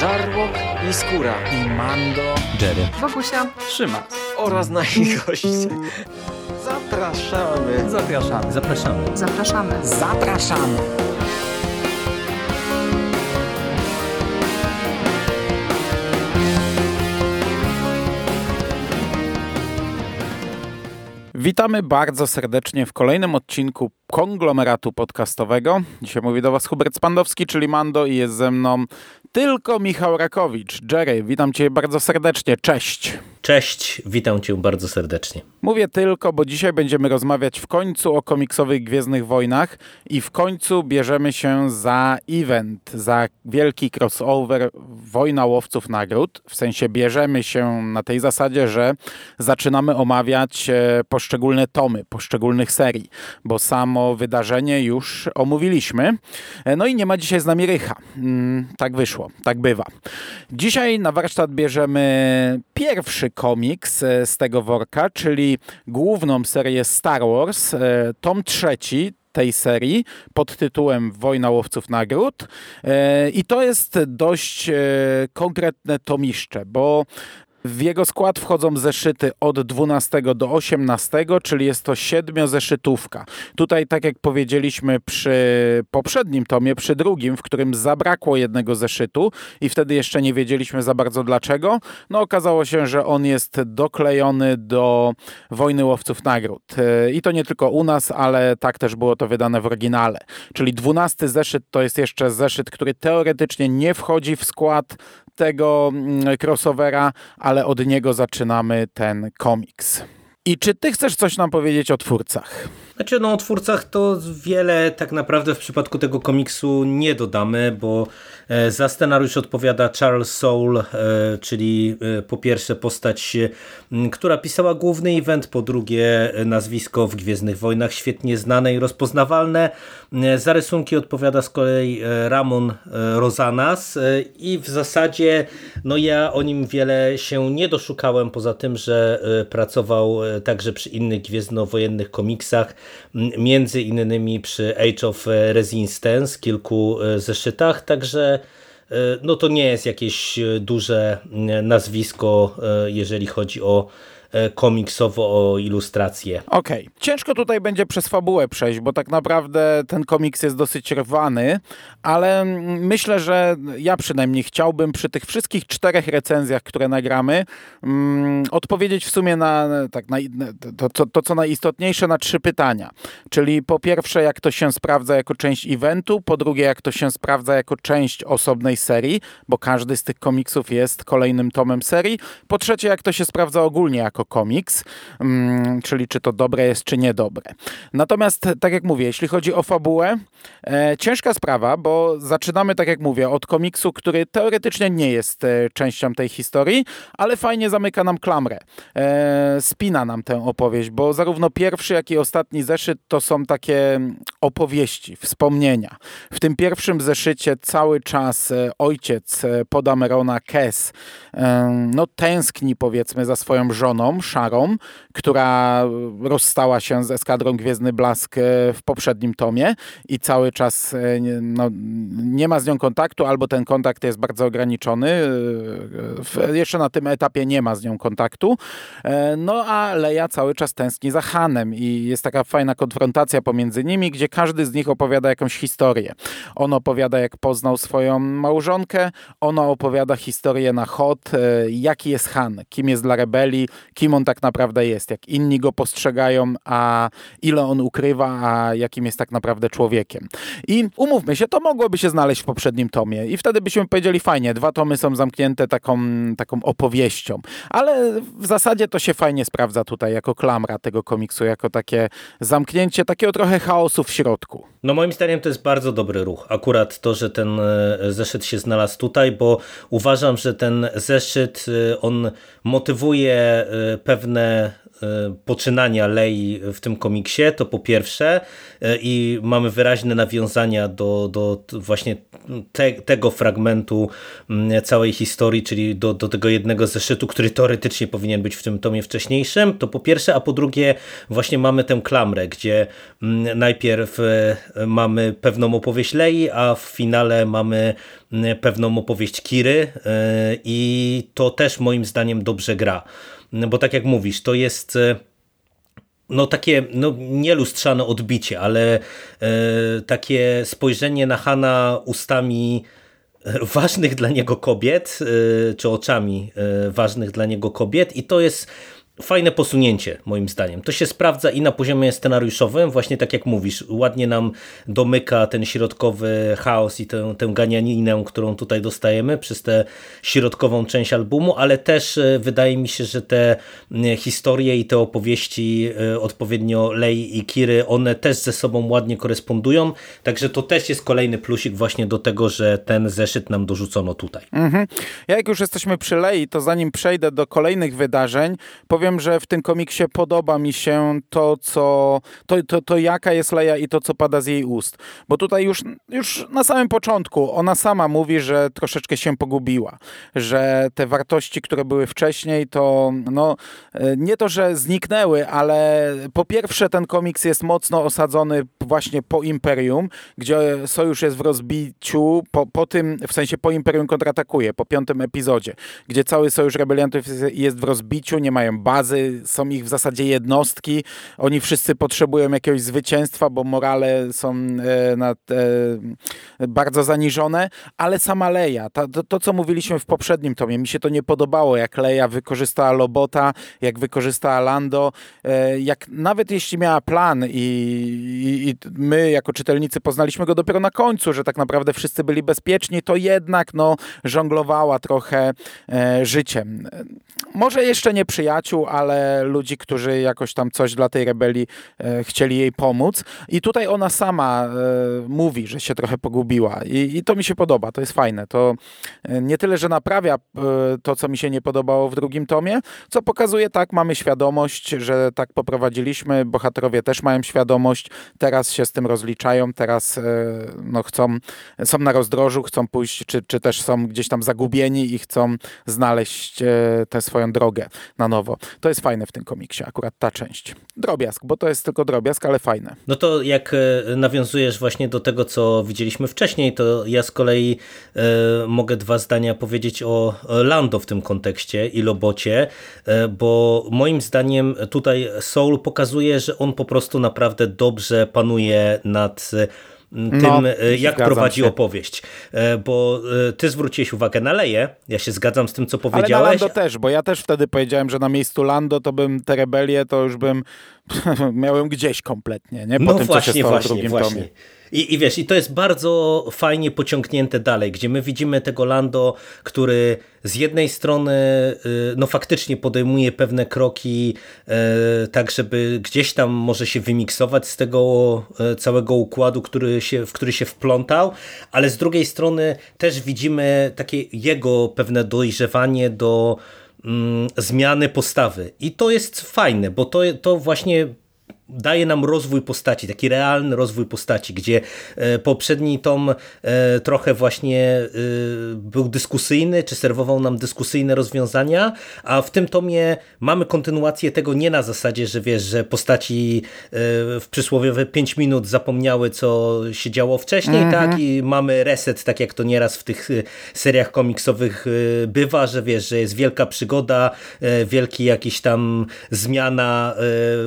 Żarłok i Skóra i Mando, Jerry, Wokusia, Trzyma oraz nasi goście. Zapraszamy. Zapraszamy. zapraszamy. zapraszamy. Zapraszamy. Witamy bardzo serdecznie w kolejnym odcinku konglomeratu podcastowego. Dzisiaj mówi do Was Hubert Spandowski, czyli Mando i jest ze mną tylko Michał Rakowicz. Jerry, witam Cię bardzo serdecznie. Cześć. Cześć, witam Cię bardzo serdecznie. Mówię tylko, bo dzisiaj będziemy rozmawiać w końcu o komiksowych Gwiezdnych Wojnach i w końcu bierzemy się za event, za wielki crossover Wojna Łowców Nagród. W sensie bierzemy się na tej zasadzie, że zaczynamy omawiać e, poszczególne tomy, poszczególnych serii, bo samo wydarzenie już omówiliśmy. E, no i nie ma dzisiaj z nami Rycha. Mm, tak wyszło, tak bywa. Dzisiaj na warsztat bierzemy pierwszy komiks e, z tego worka, czyli główną serię Star Wars, e, tom trzeci, tej serii pod tytułem Wojna Łowców Nagród. E, I to jest dość konkretne tomiszcze, bo w jego skład wchodzą zeszyty od 12 do 18, czyli jest to siedmiozeszytówka. Tutaj, tak jak powiedzieliśmy przy poprzednim tomie, przy drugim, w którym zabrakło jednego zeszytu i wtedy jeszcze nie wiedzieliśmy za bardzo dlaczego, no okazało się, że on jest doklejony do Wojny Łowców Nagród. I to nie tylko u nas, ale tak też było to wydane w oryginale. Czyli 12 zeszyt to jest jeszcze zeszyt, który teoretycznie nie wchodzi w skład tego mm, crossovera, ale od niego zaczynamy ten komiks. I czy ty chcesz coś nam powiedzieć o twórcach? Znaczy, no o twórcach to wiele tak naprawdę w przypadku tego komiksu nie dodamy, bo e, za scenariusz odpowiada Charles Soule, e, czyli e, po pierwsze postać, która pisała główny event, po drugie nazwisko w Gwiezdnych Wojnach świetnie znane i rozpoznawalne. Za rysunki odpowiada z kolei Ramon Rosanas i w zasadzie no ja o nim wiele się nie doszukałem, poza tym, że pracował także przy innych gwiezdnowojennych komiksach, między innymi przy Age of Resistance, kilku e, zeszytach, także e, no to nie jest jakieś e, duże nazwisko, jeżeli chodzi o komiksowo o ilustrację. Okej. Okay. Ciężko tutaj będzie przez fabułę przejść, bo tak naprawdę ten komiks jest dosyć rwany, ale myślę, że ja przynajmniej chciałbym przy tych wszystkich czterech recenzjach, które nagramy, um, odpowiedzieć w sumie na, tak, na to, to, to, co najistotniejsze, na trzy pytania. Czyli po pierwsze, jak to się sprawdza jako część eventu, po drugie, jak to się sprawdza jako część osobnej serii, bo każdy z tych komiksów jest kolejnym tomem serii, po trzecie, jak to się sprawdza ogólnie jako jako komiks, mm, czyli czy to dobre jest, czy niedobre. Natomiast, tak jak mówię, jeśli chodzi o fabułę, e, ciężka sprawa, bo zaczynamy, tak jak mówię, od komiksu, który teoretycznie nie jest e, częścią tej historii, ale fajnie zamyka nam klamrę. E, spina nam tę opowieść, bo zarówno pierwszy, jak i ostatni zeszyt to są takie opowieści, wspomnienia. W tym pierwszym zeszycie cały czas e, ojciec e, Podamerona Kes e, no, tęskni powiedzmy za swoją żoną, szarą, która rozstała się z eskadrą Gwiezdny Blask e, w poprzednim tomie i cały czas e, no, nie ma z nią kontaktu, albo ten kontakt jest bardzo ograniczony. E, jeszcze na tym etapie nie ma z nią kontaktu. No a Leia cały czas tęskni za Hanem i jest taka fajna konfrontacja pomiędzy nimi, gdzie każdy z nich opowiada jakąś historię. On opowiada, jak poznał swoją małżonkę, ona opowiada historię na Hot, jaki jest Han, kim jest dla rebelii, kim on tak naprawdę jest, jak inni go postrzegają, a ile on ukrywa, a jakim jest tak naprawdę człowiekiem. I umówmy się, to mogłoby się znaleźć w poprzednim tomie i wtedy byśmy powiedzieli fajnie, dwa tomy są zamknięte taką, taką opowieścią, ale w zasadzie to się fajnie sprawdza tutaj jako klamra tego komiksu, jako takie zamknięcie takiego trochę chaosu w środku. No moim zdaniem to jest bardzo dobry ruch. Akurat to, że ten e, zeszyt się znalazł tutaj, bo uważam, że ten zeszyt e, on motywuje e, pewne E, poczynania Lei w tym komiksie, to po pierwsze e, i mamy wyraźne nawiązania do, do właśnie te, tego fragmentu mm, całej historii, czyli do, do tego jednego zeszytu, który teoretycznie powinien być w tym tomie wcześniejszym, to po pierwsze, a po drugie właśnie mamy tę klamrę, gdzie mm, najpierw e, mamy pewną opowieść Lei, a w finale mamy pewną opowieść Kiry i to też moim zdaniem dobrze gra. Bo tak jak mówisz, to jest no takie no, nielustrzane odbicie, ale e, takie spojrzenie na Hana ustami ważnych dla niego kobiet, e, czy oczami e, ważnych dla niego kobiet i to jest fajne posunięcie, moim zdaniem. To się sprawdza i na poziomie scenariuszowym, właśnie tak jak mówisz, ładnie nam domyka ten środkowy chaos i tę, tę ganianinę, którą tutaj dostajemy przez tę środkową część albumu, ale też e, wydaje mi się, że te historie i te opowieści e, odpowiednio Lei i Kiry, one też ze sobą ładnie korespondują, także to też jest kolejny plusik właśnie do tego, że ten zeszyt nam dorzucono tutaj. Mhm. Ja jak już jesteśmy przy Lei, to zanim przejdę do kolejnych wydarzeń, powiem że w tym komiksie podoba mi się to, co, to, to, to jaka jest Leia i to, co pada z jej ust. Bo tutaj już, już na samym początku ona sama mówi, że troszeczkę się pogubiła, że te wartości, które były wcześniej, to no, nie to, że zniknęły, ale po pierwsze ten komiks jest mocno osadzony właśnie po Imperium, gdzie Sojusz jest w rozbiciu, po, po tym, w sensie po Imperium kontratakuje, po piątym epizodzie, gdzie cały Sojusz Rebeliantów jest w rozbiciu, nie mają bazy, bazy, są ich w zasadzie jednostki. Oni wszyscy potrzebują jakiegoś zwycięstwa, bo morale są e, nad, e, bardzo zaniżone, ale sama Leia, to, to, to, co mówiliśmy w poprzednim tomie, mi się to nie podobało, jak Leia wykorzystała Lobota, jak wykorzystała Lando, e, jak nawet jeśli miała plan i, i, i my jako czytelnicy poznaliśmy go dopiero na końcu, że tak naprawdę wszyscy byli bezpieczni, to jednak no, żonglowała trochę e, życiem. Może jeszcze nie przyjaciół, ale ludzi, którzy jakoś tam coś dla tej rebelii e, chcieli jej pomóc. I tutaj ona sama e, mówi, że się trochę pogubiła. I, I, to mi się podoba, to jest fajne. To e, nie tyle, że naprawia e, to, co mi się nie podobało w drugim tomie, co pokazuje, tak, mamy świadomość, że tak poprowadziliśmy, bohaterowie też mają świadomość, teraz się z tym rozliczają, teraz e, no, chcą, są na rozdrożu, chcą pójść, czy, czy też są gdzieś tam zagubieni i chcą znaleźć tę swoją drogę na nowo. To jest fajne w tym komiksie, akurat ta część. Drobiazg, bo to jest tylko drobiazg, ale fajne. No to jak e, nawiązujesz właśnie do tego, co widzieliśmy wcześniej, to ja z kolei e, mogę dwa zdania powiedzieć o Lando w tym kontekście i Lobocie, e, bo moim zdaniem tutaj Soul pokazuje, że on po prostu naprawdę dobrze panuje nad tym, no, jak prowadzi się. opowieść. E, bo e, ty zwróciłeś uwagę na Leję, ja się zgadzam z tym, co powiedziałeś. Ale na Lando też, bo ja też wtedy powiedziałem, że na miejscu Lando to bym te rebelie to już bym miałem gdzieś kompletnie, nie? Po no tym, właśnie, co się stało właśnie, drugim właśnie. tomie. I, I wiesz, i to jest bardzo fajnie pociągnięte dalej, gdzie my widzimy tego Lando, który z jednej strony y, no faktycznie podejmuje pewne kroki y, tak, żeby gdzieś tam może się wymiksować z tego y, całego układu, który się, w który się wplątał, ale z drugiej strony też widzimy takie jego pewne dojrzewanie do mm, zmiany postawy. I to jest fajne, bo to, to właśnie daje nam rozwój postaci, taki realny rozwój postaci, gdzie e, poprzedni tom e, trochę właśnie e, był dyskusyjny, czy serwował nam dyskusyjne rozwiązania, a w tym tomie mamy kontynuację tego nie na zasadzie, że wiesz, że postaci w przysłowiowe 5 minut zapomniały, co się działo wcześniej, mm -hmm. tak, i mamy reset, tak jak to nieraz w tych seriach komiksowych bywa, że wiesz, że jest wielka przygoda, wielki jakiś tam zmiana,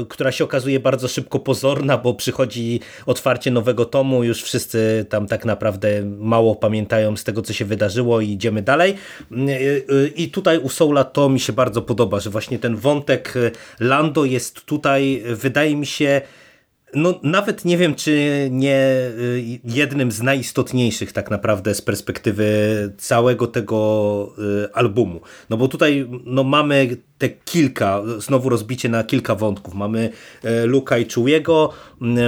która się okazuje bardzo bardzo szybko pozorna, bo przychodzi otwarcie nowego tomu, już wszyscy tam tak naprawdę mało pamiętają z tego, co się wydarzyło i idziemy dalej. I tutaj u Soula to mi się bardzo podoba, że właśnie ten wątek Lando jest tutaj, wydaje mi się, no nawet nie wiem, czy nie y, jednym z najistotniejszych tak naprawdę z perspektywy całego tego y, albumu. No bo tutaj no mamy te kilka, znowu rozbicie na kilka wątków. Mamy y, Luka i Chewiego,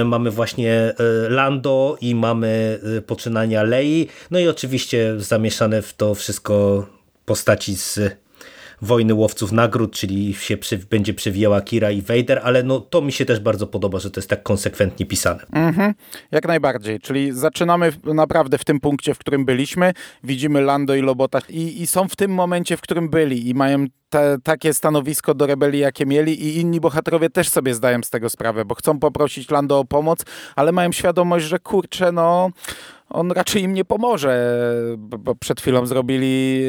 mamy właśnie Lando i mamy poczynania Lei, no i oczywiście zamieszane w to wszystko postaci z Wojny Łowców Nagród, czyli się przy, będzie przewijała Kira i Vader, ale no, to mi się też bardzo podoba, że to jest tak konsekwentnie pisane. Mhm, jak najbardziej, czyli zaczynamy naprawdę w tym punkcie, w którym byliśmy, widzimy Lando i Lobota i, i są w tym momencie, w którym byli i mają te, takie stanowisko do rebelii, jakie mieli i inni bohaterowie też sobie zdają z tego sprawę, bo chcą poprosić Lando o pomoc, ale mają świadomość, że kurczę, no on raczej im nie pomoże, bo przed chwilą zrobili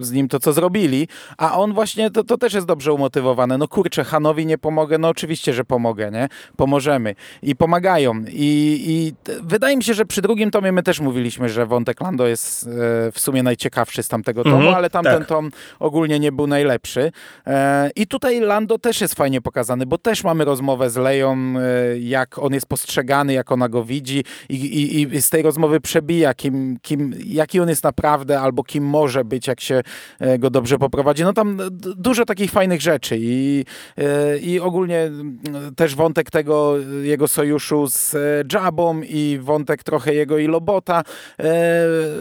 e, z nim to, co zrobili, a on właśnie, to, to też jest dobrze umotywowany. No kurczę, Hanowi nie pomogę, no oczywiście, że pomogę, nie? Pomożemy. I pomagają. I, i wydaje mi się, że przy drugim tomie my też mówiliśmy, że wątek Lando jest e, w sumie najciekawszy z tamtego tomu, mhm, ale tamten tak. tom ogólnie nie był najlepszy. E, I tutaj Lando też jest fajnie pokazany, bo też mamy rozmowę z Leją, jak on jest postrzegany, jak ona go widzi i, i, i z tej rozmowy przebija, kim, kim, jaki on jest naprawdę, albo kim może być, jak się e, go dobrze poprowadzi. No tam dużo takich fajnych rzeczy i, e, i ogólnie też wątek tego jego sojuszu z e, Jabą i wątek trochę jego i Lobota.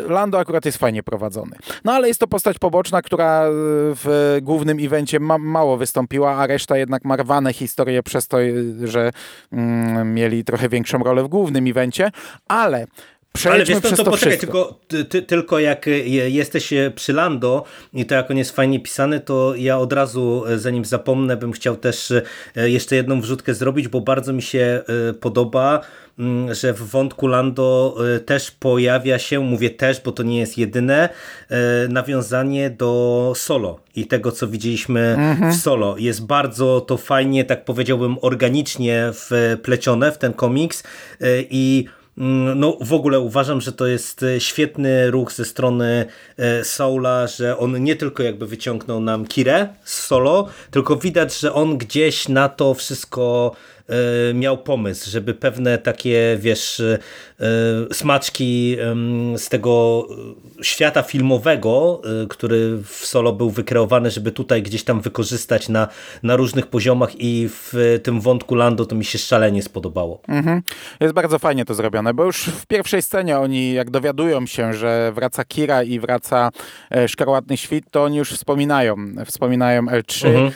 Lando akurat jest fajnie prowadzony. No ale jest to postać poboczna, która w głównym evencie ma, mało wystąpiła, a reszta jednak ma rwane historie przez to, że mm, mieli trochę większą rolę w głównym evencie, ale ale wiesz, to, to, to poczekaj, tylko, ty, tylko jak jesteś przy Lando i to jak on jest fajnie pisany, to ja od razu, e, zanim zapomnę, bym chciał też e, jeszcze jedną wrzutkę zrobić, bo bardzo mi się e, podoba, mm, że w wątku Lando też pojawia się, mówię też, bo to nie jest jedyne, nawiązanie do solo i tego, co widzieliśmy mhm. w solo. Jest bardzo to fajnie, tak powiedziałbym, organicznie wplecione w ten komiks i no w ogóle uważam, że to jest e, świetny ruch ze strony e, Soula, że on nie tylko jakby wyciągnął nam Kirę z solo, tylko widać, że on gdzieś na to wszystko miał pomysł, żeby pewne takie, wiesz, e, smaczki z tego świata filmowego, e, który w solo był wykreowany, żeby tutaj gdzieś tam wykorzystać na, na różnych poziomach i w tym wątku Lando to mi się szalenie spodobało. Mhm. Jest bardzo fajnie to zrobione, bo już w pierwszej scenie oni jak dowiadują się, że wraca Kira i wraca Szkarłatny Świt, to oni już wspominają, wspominają L3 mhm.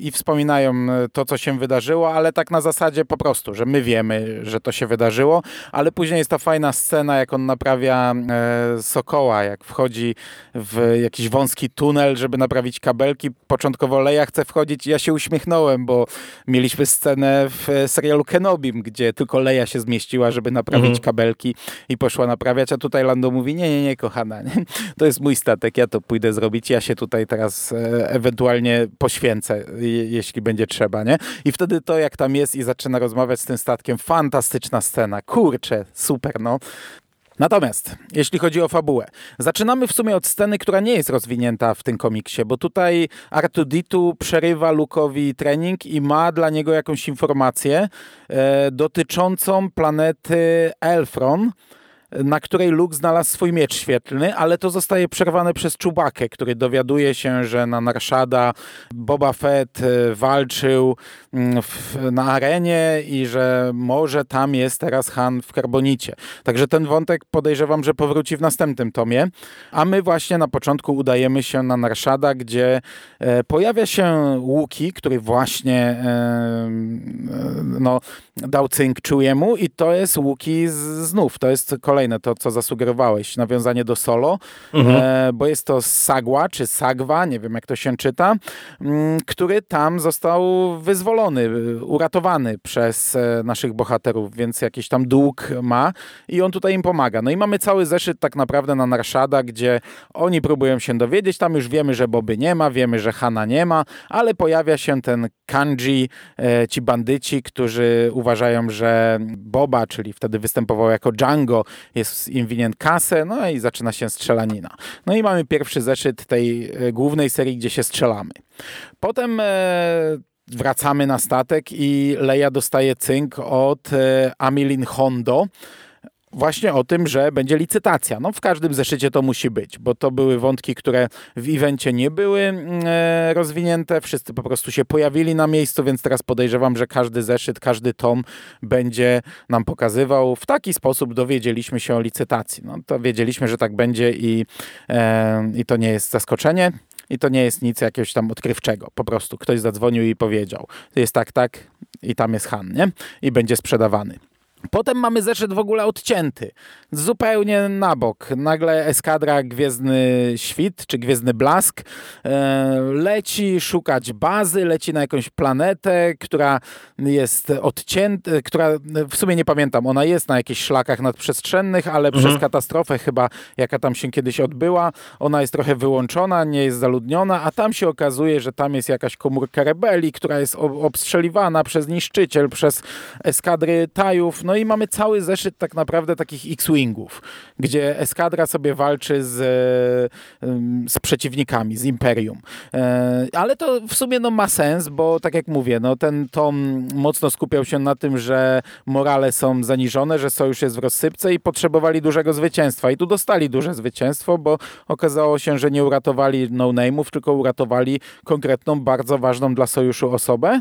i wspominają to, co się wydarzyło, ale tak na zasadzie po prostu, że my wiemy, że to się wydarzyło, ale później jest ta fajna scena, jak on naprawia e, Sokoła, jak wchodzi w jakiś wąski tunel, żeby naprawić kabelki. Początkowo Leia chce wchodzić ja się uśmiechnąłem, bo mieliśmy scenę w serialu Kenobim, gdzie tylko Leia się zmieściła, żeby naprawić mhm. kabelki i poszła naprawiać, a tutaj Lando mówi, nie, nie, nie, kochana, nie? to jest mój statek, ja to pójdę zrobić, ja się tutaj teraz e, ewentualnie poświęcę, jeśli będzie trzeba, nie? I wtedy to, jak tam jest i zaczyna rozmawiać z tym statkiem. Fantastyczna scena. Kurczę, super, no. Natomiast, jeśli chodzi o fabułę, zaczynamy w sumie od sceny, która nie jest rozwinięta w tym komiksie, bo tutaj Artuditu przerywa Luke'owi trening i ma dla niego jakąś informację e, dotyczącą planety Elfron, na której Luke znalazł swój miecz świetlny, ale to zostaje przerwane przez Czubakę, który dowiaduje się, że na Narszada Boba Fett e, walczył mm, w, na arenie i że może tam jest teraz Han w karbonicie. Także ten wątek podejrzewam, że powróci w następnym tomie, a my właśnie na początku udajemy się na Narszada, gdzie e, pojawia się Łuki, który właśnie e, no, dał cynk Czujemu i to jest Łuki znów, to jest kolejny kolejne, to co zasugerowałeś, nawiązanie do solo, mhm. e, bo jest to Sagła, czy Sagwa, nie wiem jak to się czyta, mm, który tam został wyzwolony, uratowany przez e, naszych bohaterów, więc jakiś tam dług ma i on tutaj im pomaga. No i mamy cały zeszyt tak naprawdę na Narszada, gdzie oni próbują się dowiedzieć, tam już wiemy, że Boby nie ma, wiemy, że Hana nie ma, ale pojawia się ten kanji, e, ci bandyci, którzy uważają, że Boba, czyli wtedy występował jako Django, jest im winien kasę, no i zaczyna się strzelanina. No i mamy pierwszy zeszyt tej e, głównej serii, gdzie się strzelamy. Potem e, wracamy na statek i Leia dostaje cynk od e, Amilin Hondo, właśnie o tym, że będzie licytacja. No w każdym zeszycie to musi być, bo to były wątki, które w evencie nie były mm, e, rozwinięte, wszyscy po prostu się pojawili na miejscu, więc teraz podejrzewam, że każdy zeszyt, każdy tom będzie nam pokazywał. W taki sposób dowiedzieliśmy się o licytacji. No to wiedzieliśmy, że tak będzie i, e, i to nie jest zaskoczenie. I to nie jest nic jakiegoś tam odkrywczego. Po prostu ktoś zadzwonił i powiedział, jest tak, tak i tam jest Han, nie? I będzie sprzedawany. Potem mamy zeszyt w ogóle odcięty, zupełnie na bok. Nagle eskadra Gwiezdny Świt, czy Gwiezdny Blask e, leci szukać bazy, leci na jakąś planetę, która jest odcięta, która w sumie nie pamiętam, ona jest na jakichś szlakach nadprzestrzennych, ale mhm. przez katastrofę chyba, jaka tam się kiedyś odbyła, ona jest trochę wyłączona, nie jest zaludniona, a tam się okazuje, że tam jest jakaś komórka rebelii, która jest obstrzeliwana przez niszczyciel, przez eskadry Tajów, no i mamy cały zeszyt tak naprawdę takich X-Wingów, gdzie eskadra sobie walczy z, z przeciwnikami, z Imperium. E, ale to w sumie no, ma sens, bo tak jak mówię, no, ten tom mocno skupiał się na tym, że morale są zaniżone, że sojusz jest w rozsypce i potrzebowali dużego zwycięstwa. I tu dostali duże zwycięstwo, bo okazało się, że nie uratowali no-name'ów, tylko uratowali konkretną, bardzo ważną dla sojuszu osobę.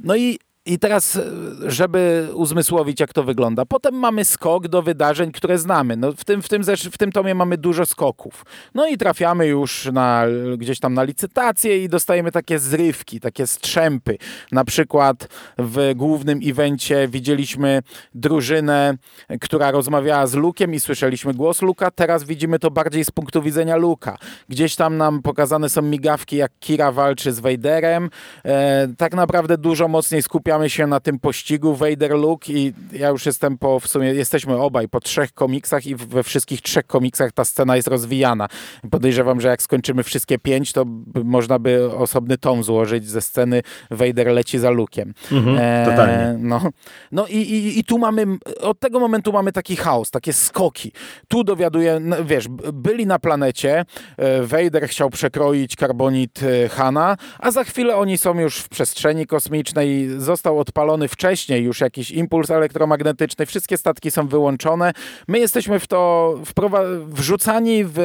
No i i teraz, e, żeby uzmysłowić, jak to wygląda. Potem mamy skok do wydarzeń, które znamy. No w, tym, w, tym, w tym tomie mamy dużo skoków. No i trafiamy już na, gdzieś tam na licytację i dostajemy takie zrywki, takie strzępy. Na przykład w głównym evencie widzieliśmy drużynę, która rozmawiała z Lukiem i słyszeliśmy głos Luka. Teraz widzimy to bardziej z punktu widzenia Luka. Gdzieś tam nam pokazane są migawki, jak Kira walczy z Vaderem. E, tak naprawdę dużo mocniej skupiamy skupiamy się na tym pościgu Vader Luke i ja już jestem po, w sumie jesteśmy obaj po trzech komiksach i we wszystkich trzech komiksach ta scena jest rozwijana. Podejrzewam, że jak skończymy wszystkie pięć, to można by osobny tom złożyć ze sceny Vader leci za Luke'iem. Mhm, e, totalnie. No, no i, i, i tu mamy, od tego momentu mamy taki chaos, takie skoki. Tu dowiaduje, no, wiesz, byli na planecie, e, Vader chciał przekroić karbonit e, Hana, a za chwilę oni są już w przestrzeni kosmicznej, został został odpalony wcześniej już jakiś impuls elektromagnetyczny, wszystkie statki są wyłączone. My jesteśmy w to wrzucani w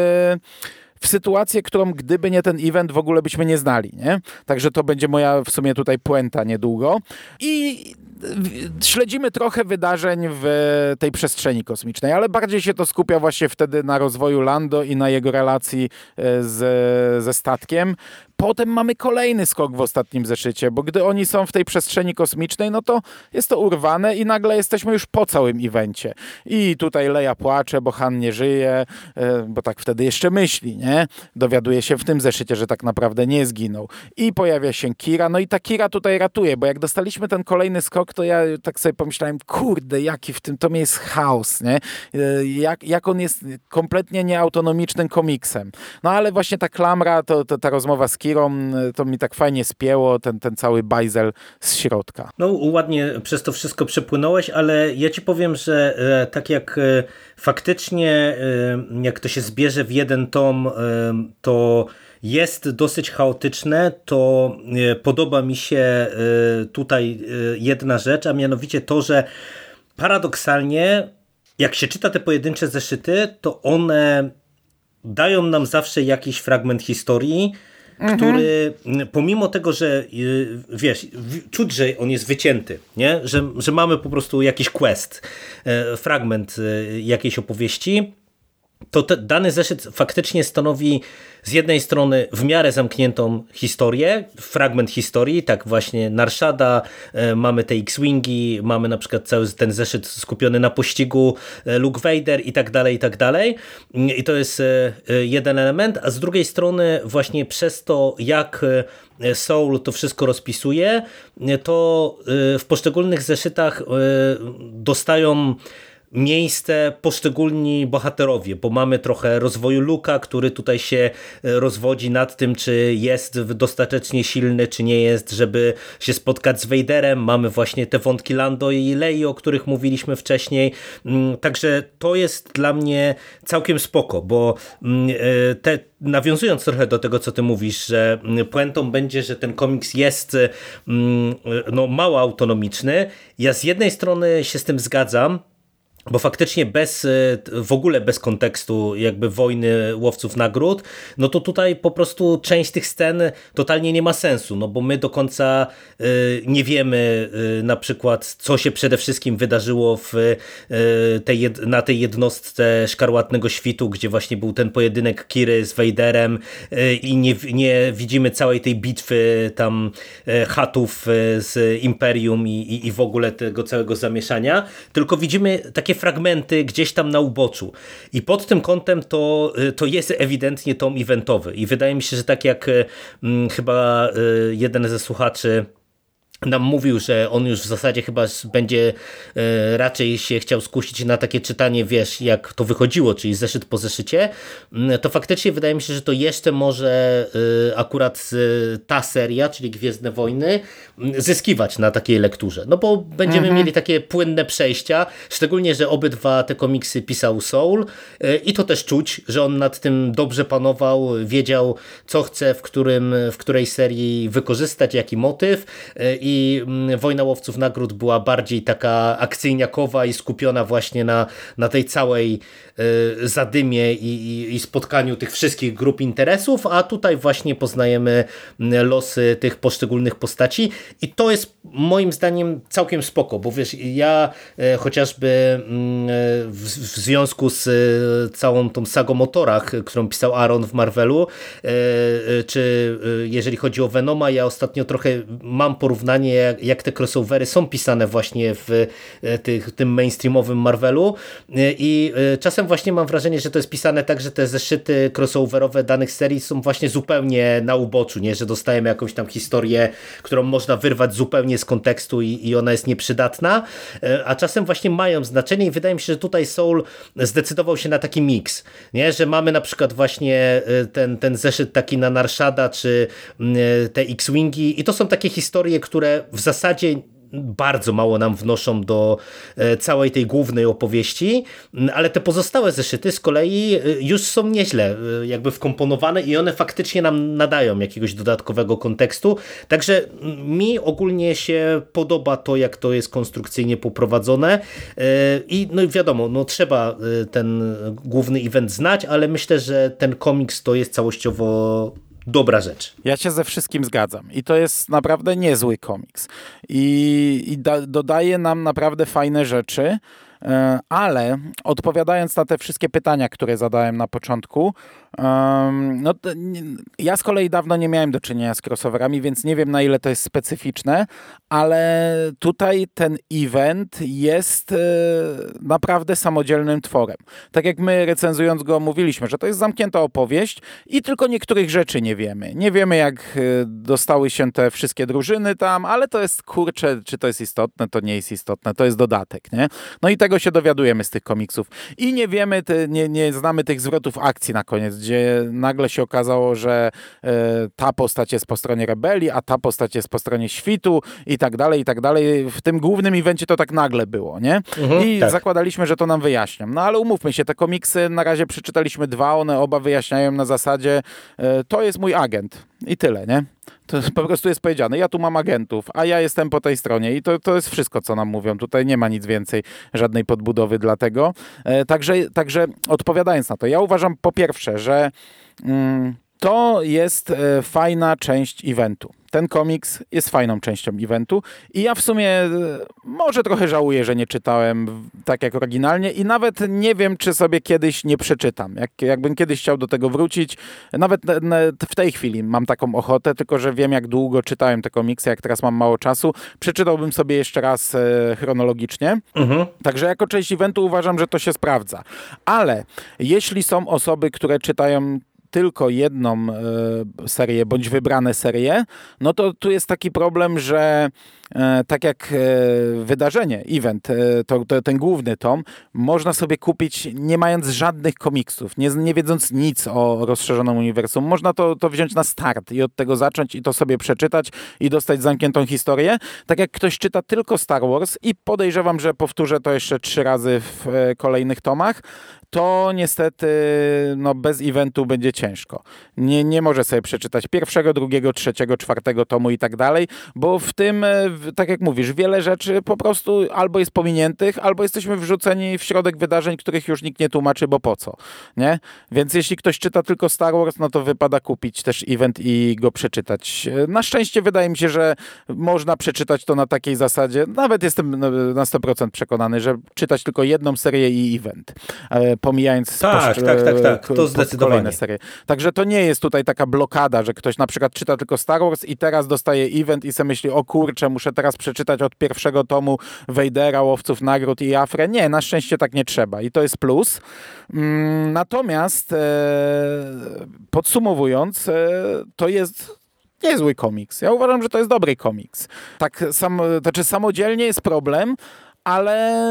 w sytuację, którą gdyby nie ten event w ogóle byśmy nie znali, nie? Także to będzie moja w sumie tutaj puenta niedługo. I śledzimy trochę wydarzeń w tej przestrzeni kosmicznej, ale bardziej się to skupia właśnie wtedy na rozwoju Lando i na jego relacji e, z, ze statkiem. Potem mamy kolejny skok w ostatnim zeszycie, bo gdy oni są w tej przestrzeni kosmicznej, no to jest to urwane i nagle jesteśmy już po całym evencie. I tutaj Leia płacze, bo Han nie żyje, e, bo tak wtedy jeszcze myśli, nie? Dowiaduje się w tym zeszycie, że tak naprawdę nie zginął. I pojawia się Kira, no i ta Kira tutaj ratuje, bo jak dostaliśmy ten kolejny skok, to ja tak sobie pomyślałem, kurde, jaki w tym tomie jest chaos, nie? E, jak, jak on jest kompletnie nieautonomicznym komiksem. No ale właśnie ta klamra, to, to ta rozmowa z Kira, to mi tak fajnie spięło ten, ten cały bajzel z środka. No ładnie przez to wszystko przepłynąłeś, ale ja ci powiem, że e, tak jak e, faktycznie e, jak to się zbierze w jeden tom, to jest dosyć chaotyczne, to podoba mi się tutaj jedna rzecz, a mianowicie to, że paradoksalnie jak się czyta te pojedyncze zeszyty, to one dają nam zawsze jakiś fragment historii, mhm. który pomimo tego, że wiesz, czuć, że on jest wycięty, nie? Że, że mamy po prostu jakiś quest, e, fragment e, jakiejś opowieści, to dany zeszyt faktycznie stanowi z jednej strony w miarę zamkniętą historię, fragment historii, tak właśnie Narszada, e, mamy te X-Wingi, mamy na przykład cały ten zeszyt skupiony na pościgu e, Luke Vader i tak dalej, i tak dalej. I to jest e, jeden element, a z drugiej strony właśnie przez to, jak Soul to wszystko rozpisuje, to w poszczególnych zeszytach dostają miejsce poszczególni bohaterowie, bo mamy trochę rozwoju Luka, który tutaj się e, rozwodzi nad tym, czy jest dostatecznie silny, czy nie jest, żeby się spotkać z Vaderem. Mamy właśnie te wątki Lando i Lei, o których mówiliśmy wcześniej. Mm, także to jest dla mnie całkiem spoko, bo mm, e, te, nawiązując trochę do tego, co ty mówisz, że mm, puentą będzie, że ten komiks jest e, no, mało autonomiczny. Ja z jednej strony się z tym zgadzam, bo faktycznie bez, e, w ogóle bez kontekstu jakby wojny łowców nagród, no to tutaj po prostu część tych scen totalnie nie ma sensu, no bo my do końca e, nie wiemy e, na przykład, co się przede wszystkim wydarzyło w tej, na tej jednostce Szkarłatnego Świtu, gdzie właśnie był ten pojedynek Kiry z Vaderem i nie, nie widzimy całej tej bitwy tam chatów z Imperium i, i, i w ogóle tego całego zamieszania, tylko widzimy takie takie fragmenty gdzieś tam na uboczu. I pod tym kątem to, y, to jest ewidentnie tom eventowy. I wydaje mi się, że tak jak y, mm, chyba y, jeden ze słuchaczy nam mówił, że on już w zasadzie chyba będzie e, raczej się chciał skusić na takie czytanie, wiesz, jak to wychodziło, czyli zeszyt po zeszycie, mm, to faktycznie wydaje mi się, że to jeszcze może e, akurat ta seria, czyli Gwiezdne Wojny, mm, zyskiwać na takiej lekturze. No bo będziemy mhm. mieli takie płynne przejścia, szczególnie, że obydwa te komiksy pisał Soul e, i to też czuć, że on nad tym dobrze panował, wiedział, co chce w, którym, w której serii wykorzystać, jaki motyw i i mm, Wojna Łowców Nagród była bardziej taka akcyjniakowa i skupiona właśnie na, na tej całej zadymie i, i, i spotkaniu tych wszystkich grup interesów, a tutaj właśnie poznajemy mm, losy tych poszczególnych postaci i to jest moim zdaniem całkiem spoko, bo wiesz, ja y, chociażby mm, w, w związku z y, całą tą sagą o torach, którą pisał Aaron w Marvelu, czy jeżeli chodzi o Venoma, ja ostatnio trochę mam porównanie jak, jak te crossovery są pisane właśnie w tych, tym mainstreamowym Marvelu i czasem właśnie mam wrażenie, że to jest pisane tak, że te zeszyty crossoverowe danych serii są właśnie zupełnie na uboczu, nie? że dostajemy jakąś tam historię, którą można wyrwać zupełnie z kontekstu i, i ona jest nieprzydatna, a czasem właśnie mają znaczenie i wydaje mi się, że tutaj Soul zdecydował się na taki miks, nie? że mamy na przykład właśnie ten, ten zeszyt taki na Narshada, czy te X-Wingi i to są takie historie, które w zasadzie bardzo mało nam wnoszą do e, całej tej głównej opowieści, ale te pozostałe zeszyty z kolei e, już są nieźle e, jakby wkomponowane i one faktycznie nam nadają jakiegoś dodatkowego kontekstu, także mi ogólnie się podoba to, jak to jest konstrukcyjnie poprowadzone. I no wiadomo, no trzeba ten główny event znać, ale myślę, że ten komiks to jest całościowo dobra rzecz. Ja się ze wszystkim zgadzam i to jest naprawdę niezły komiks i, i da, dodaje nam naprawdę fajne rzeczy. E, ale odpowiadając na te wszystkie pytania, które zadałem na początku, no, ja z kolei dawno nie miałem do czynienia z crossoverami, więc nie wiem na ile to jest specyficzne, ale tutaj ten event jest e, naprawdę samodzielnym tworem. Tak jak my recenzując go mówiliśmy, że to jest zamknięta opowieść i tylko niektórych rzeczy nie wiemy. Nie wiemy jak e, dostały się te wszystkie drużyny tam, ale to jest kurcze, czy to jest istotne, to nie jest istotne, to jest dodatek, nie? No i tego się dowiadujemy z tych komiksów. I nie wiemy, te, nie, nie znamy tych zwrotów akcji na koniec, gdzie nagle się okazało, że e, ta postać jest po stronie rebelii, a ta postać jest po stronie świtu i tak dalej, i tak dalej. W tym głównym evencie to tak nagle było, nie? Mhm, I tak. zakładaliśmy, że to nam wyjaśnią. No ale umówmy się, te komiksy na razie przeczytaliśmy dwa, one oba wyjaśniają na zasadzie e, to jest mój agent i tyle, nie? To po prostu jest powiedziane, ja tu mam agentów, a ja jestem po tej stronie i to, to jest wszystko, co nam mówią. Tutaj nie ma nic więcej, żadnej podbudowy dla tego. E, także, także odpowiadając na to, ja uważam po pierwsze, że mm, to jest e, fajna część eventu ten komiks jest fajną częścią eventu i ja w sumie e, może trochę żałuję, że nie czytałem tak jak oryginalnie i nawet nie wiem, czy sobie kiedyś nie przeczytam. Jak, jakbym kiedyś chciał do tego wrócić, nawet w tej chwili mam taką ochotę, tylko że wiem, jak długo czytałem te komiksy, jak teraz mam mało czasu, przeczytałbym sobie jeszcze raz e, chronologicznie. Mhm. Także jako część eventu uważam, że to się sprawdza. Ale jeśli są osoby, które czytają tylko jedną e, serię bądź wybrane serie, no to tu jest taki problem, że tak jak e, wydarzenie, event, to, to, ten główny tom, można sobie kupić nie mając żadnych komiksów, nie, nie wiedząc nic o rozszerzonym uniwersum. Można to, to wziąć na start i od tego zacząć i to sobie przeczytać i dostać zamkniętą historię. Tak jak ktoś czyta tylko Star Wars i podejrzewam, że powtórzę to jeszcze trzy razy w kolejnych tomach, to niestety no, bez eventu będzie ciężko. Nie, nie może sobie przeczytać pierwszego, drugiego, trzeciego, czwartego tomu i tak dalej, bo w tym e, tak jak mówisz, wiele rzeczy po prostu albo jest pominiętych, albo jesteśmy wrzuceni w środek wydarzeń, których już nikt nie tłumaczy, bo po co, nie? Więc jeśli ktoś czyta tylko Star Wars, no to wypada kupić też event i go przeczytać. Na szczęście wydaje mi się, że można przeczytać to na takiej zasadzie, nawet jestem na 100% przekonany, że czytać tylko jedną serię i event, e, pomijając tak, poszcz- tak, tak, tak, to zdecydowanie. kolejne serie. Także to nie jest tutaj taka blokada, że ktoś na przykład czyta tylko Star Wars i teraz dostaje event i sobie myśli, o kurczę, muszę teraz przeczytać od pierwszego tomu Vadera, Łowców Nagród i Afrę. Nie, na szczęście tak nie trzeba i to jest plus. Mm, natomiast e, podsumowując, e, to jest niezły komiks. Ja uważam, że to jest dobry komiks. Tak, sam, znaczy samodzielnie jest problem, ale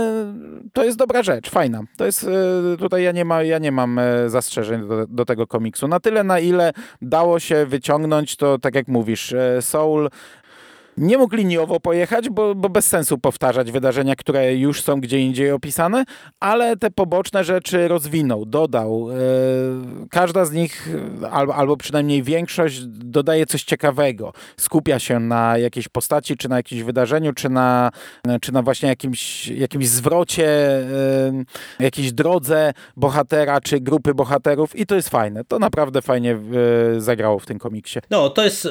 to jest dobra rzecz, fajna. To jest, e, tutaj ja nie, ma, ja nie mam zastrzeżeń do, do, tego komiksu. Na tyle, na ile dało się wyciągnąć, to tak jak mówisz, Soul nie mógł liniowo pojechać, bo, bo bez sensu powtarzać wydarzenia, które już są gdzie indziej opisane, ale te poboczne rzeczy rozwinął, dodał. E, każda z nich, albo, albo przynajmniej większość, dodaje coś ciekawego. Skupia się na jakiejś postaci, czy na jakimś wydarzeniu, czy na, czy na właśnie jakimś, jakimś zwrocie, e, jakiejś drodze bohatera, czy grupy bohaterów i to jest fajne. To naprawdę fajnie e, zagrało w tym komiksie. No, to jest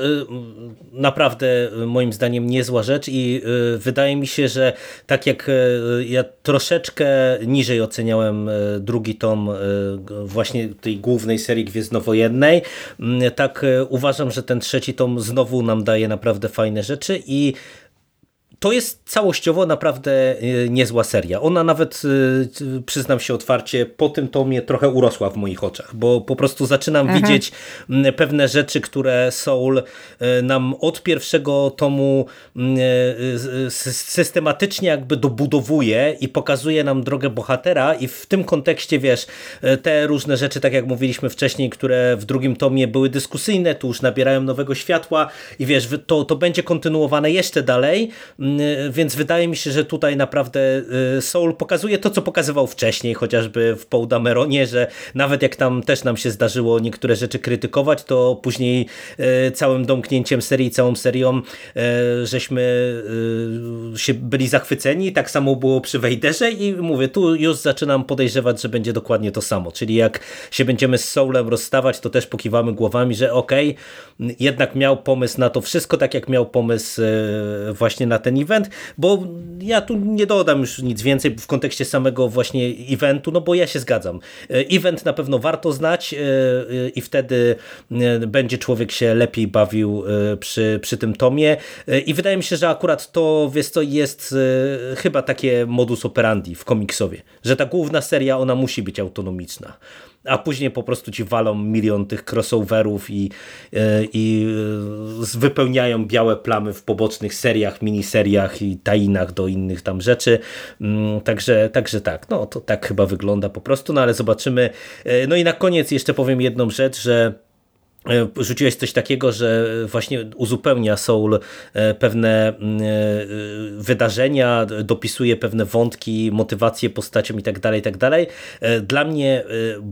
naprawdę moim zdaniem zdaniem niezła rzecz i y, wydaje mi się, że tak jak y, ja troszeczkę niżej oceniałem y, drugi tom właśnie tej głównej serii Gwiezdnowojennej, mm, tak uważam, że ten trzeci tom znowu nam daje naprawdę fajne rzeczy i to jest całościowo naprawdę e, niezła seria. Ona nawet, e, przyznam się otwarcie, po tym tomie trochę urosła w moich oczach, bo po prostu zaczynam mhm. widzieć pewne rzeczy, które Soul e, nam od pierwszego tomu systematycznie jakby dobudowuje i pokazuje nam drogę bohatera i w tym kontekście, wiesz, te różne rzeczy, tak jak mówiliśmy wcześniej, które w drugim tomie były dyskusyjne, tu już nabierają nowego światła i wiesz, to, to będzie kontynuowane jeszcze dalej, więc wydaje mi się, że tutaj naprawdę y, Soul pokazuje to, co pokazywał wcześniej, chociażby w Paul Dameronie, że nawet jak tam też nam się zdarzyło niektóre rzeczy krytykować, to później y, całym domknięciem serii, całą serią żeśmy się byli zachwyceni. Tak samo było przy Wejderze i mówię, tu już zaczynam podejrzewać, że będzie dokładnie to samo. Czyli jak się będziemy z Soulem rozstawać, to też pokiwamy głowami, że okej, okay, jednak miał pomysł na to wszystko, tak jak miał pomysł właśnie na ten event, bo ja tu nie dodam już nic więcej w kontekście samego właśnie eventu, no bo ja się zgadzam. E, event na pewno warto znać e, e, i wtedy będzie człowiek się lepiej bawił przy, przy tym tomie i wydaje mi się, że akurat to wiesz co, jest chyba takie modus operandi w komiksowie, że ta główna seria ona musi być autonomiczna a później po prostu ci walą milion tych crossoverów i, e, i e, wypełniają białe plamy w pobocznych seriach, miniseriach i tainach do innych tam rzeczy. Mm, także, także tak, no to tak chyba wygląda po prostu, no ale zobaczymy. E, no i na koniec jeszcze powiem jedną rzecz, że rzuciłeś coś takiego, że właśnie uzupełnia Soul e, pewne mm, e, wydarzenia, dopisuje pewne wątki, motywacje postaciom i tak dalej, tak dalej. Dla mnie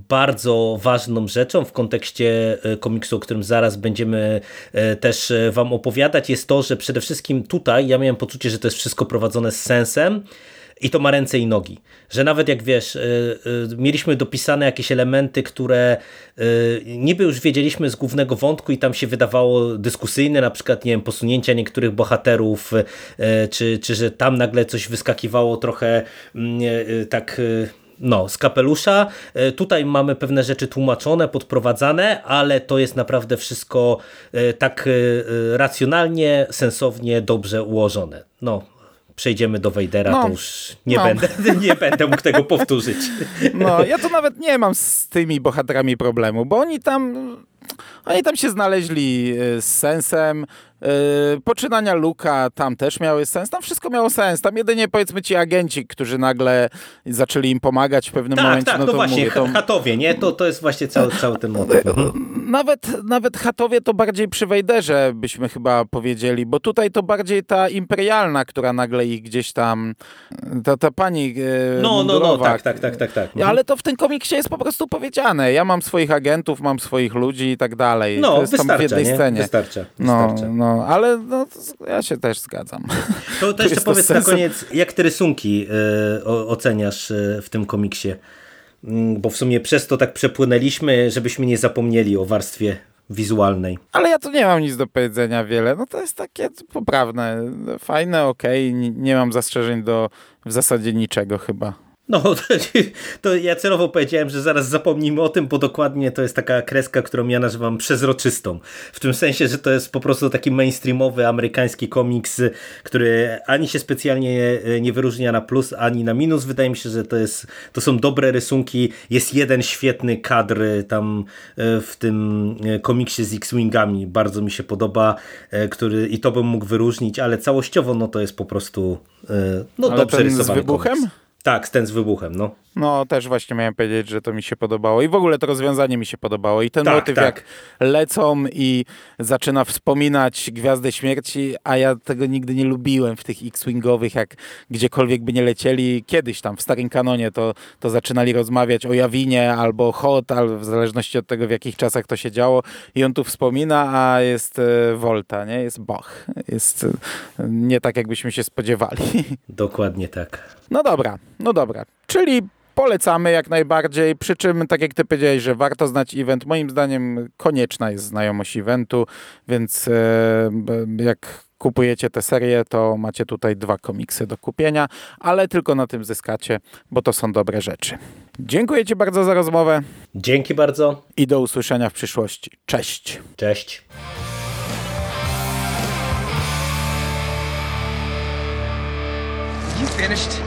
bardzo ważną rzeczą w kontekście komiksu, o którym zaraz będziemy też wam opowiadać, jest to, że przede wszystkim tutaj ja miałem poczucie, że to jest wszystko prowadzone z sensem, i to ma ręce i nogi. Że nawet jak wiesz, y, y, mieliśmy dopisane jakieś elementy, które y, niby już wiedzieliśmy z głównego wątku i tam się wydawało dyskusyjne, na przykład nie wiem, posunięcia niektórych bohaterów, czy, czy że tam nagle coś wyskakiwało trochę mm, tak no, z kapelusza. Tutaj mamy pewne rzeczy tłumaczone, podprowadzane, ale to jest naprawdę wszystko tak racjonalnie, sensownie, dobrze ułożone. No, przejdziemy do Wejdera, no, to już nie, no. będę, nie będę mógł tego powtórzyć. No, ja to nawet nie mam z tymi bohaterami problemu, bo oni tam oni tam się znaleźli e, z sensem, Yy, poczynania Luka tam też miały sens, tam wszystko miało sens, tam jedynie powiedzmy ci agenci, którzy nagle zaczęli im pomagać w pewnym tak, momencie. Tak, no, to właśnie, mówię, to... Hatowie, nie? To, to jest właśnie cały, cały ten motyw. Mhm. Nawet, nawet Hatowie to bardziej przy Wejderze byśmy chyba powiedzieli, bo tutaj to bardziej ta imperialna, która nagle ich gdzieś tam, ta, ta pani e, No, no, no, tak, tak, tak, tak, tak. Mhm. Ale to w tym komiksie jest po prostu powiedziane. Ja mam swoich agentów, mam swoich ludzi i tak dalej. No, to jest wystarcza, tam w jednej nie? scenie. Wystarcza, no, wystarcza. No, No, ale no, ja się też zgadzam. To, to jeszcze powiedz na sensem. koniec, jak ty rysunki o, oceniasz e, w tym komiksie? Mm, Bo w sumie przez to tak przepłynęliśmy, żebyśmy nie zapomnieli o warstwie wizualnej. Ale ja tu nie mam nic do powiedzenia wiele. No to jest takie poprawne, fajne, okej. Nie, nie mam zastrzeżeń do w zasadzie niczego chyba. No, to, to ja celowo powiedziałem, że zaraz zapomnimy o tym, bo dokładnie to jest taka kreska, którą ja nazywam przezroczystą. W tym sensie, że to jest po prostu taki mainstreamowy amerykański komiks, który ani się specjalnie nie wyróżnia na plus, ani na minus. Wydaje mi się, że to, jest, to są dobre rysunki. Jest jeden świetny kadr tam e, w tym e, komiksie z X-Wingami. Bardzo mi się podoba, e, który i to bym mógł wyróżnić, ale całościowo no to jest po prostu e, no, Ale dobrze ten z rysowany wybuchem? komiks. Tak, ten z wybuchem, no. No, też właśnie miałem powiedzieć, że to mi się podobało. I w ogóle to rozwiązanie mi się podobało. I ten Tak, motyw, tak. jak lecą i zaczyna wspominać Gwiazdę Śmierci, a ja tego nigdy nie lubiłem w tych X-Wingowych, jak gdziekolwiek by nie lecieli. Kiedyś tam w starym kanonie to, to zaczynali rozmawiać o Jawinie albo Hot, albo w zależności od tego, w jakich czasach to się działo. I on tu wspomina, a jest e, Volta, nie? Jest Boch. Jest e, nie tak, jakbyśmy się spodziewali. Dokładnie tak. No dobra, no dobra. Czyli polecamy jak najbardziej, przy czym tak jak ty powiedziałeś, że warto znać event, moim zdaniem konieczna jest znajomość eventu, więc e, jak kupujecie tę serię, to macie tutaj dwa komiksy do kupienia, ale tylko na tym zyskacie, bo to są dobre rzeczy. Dziękuję ci bardzo za rozmowę Dzięki bardzo. i do usłyszenia w przyszłości. Cześć! Cześć. You finished?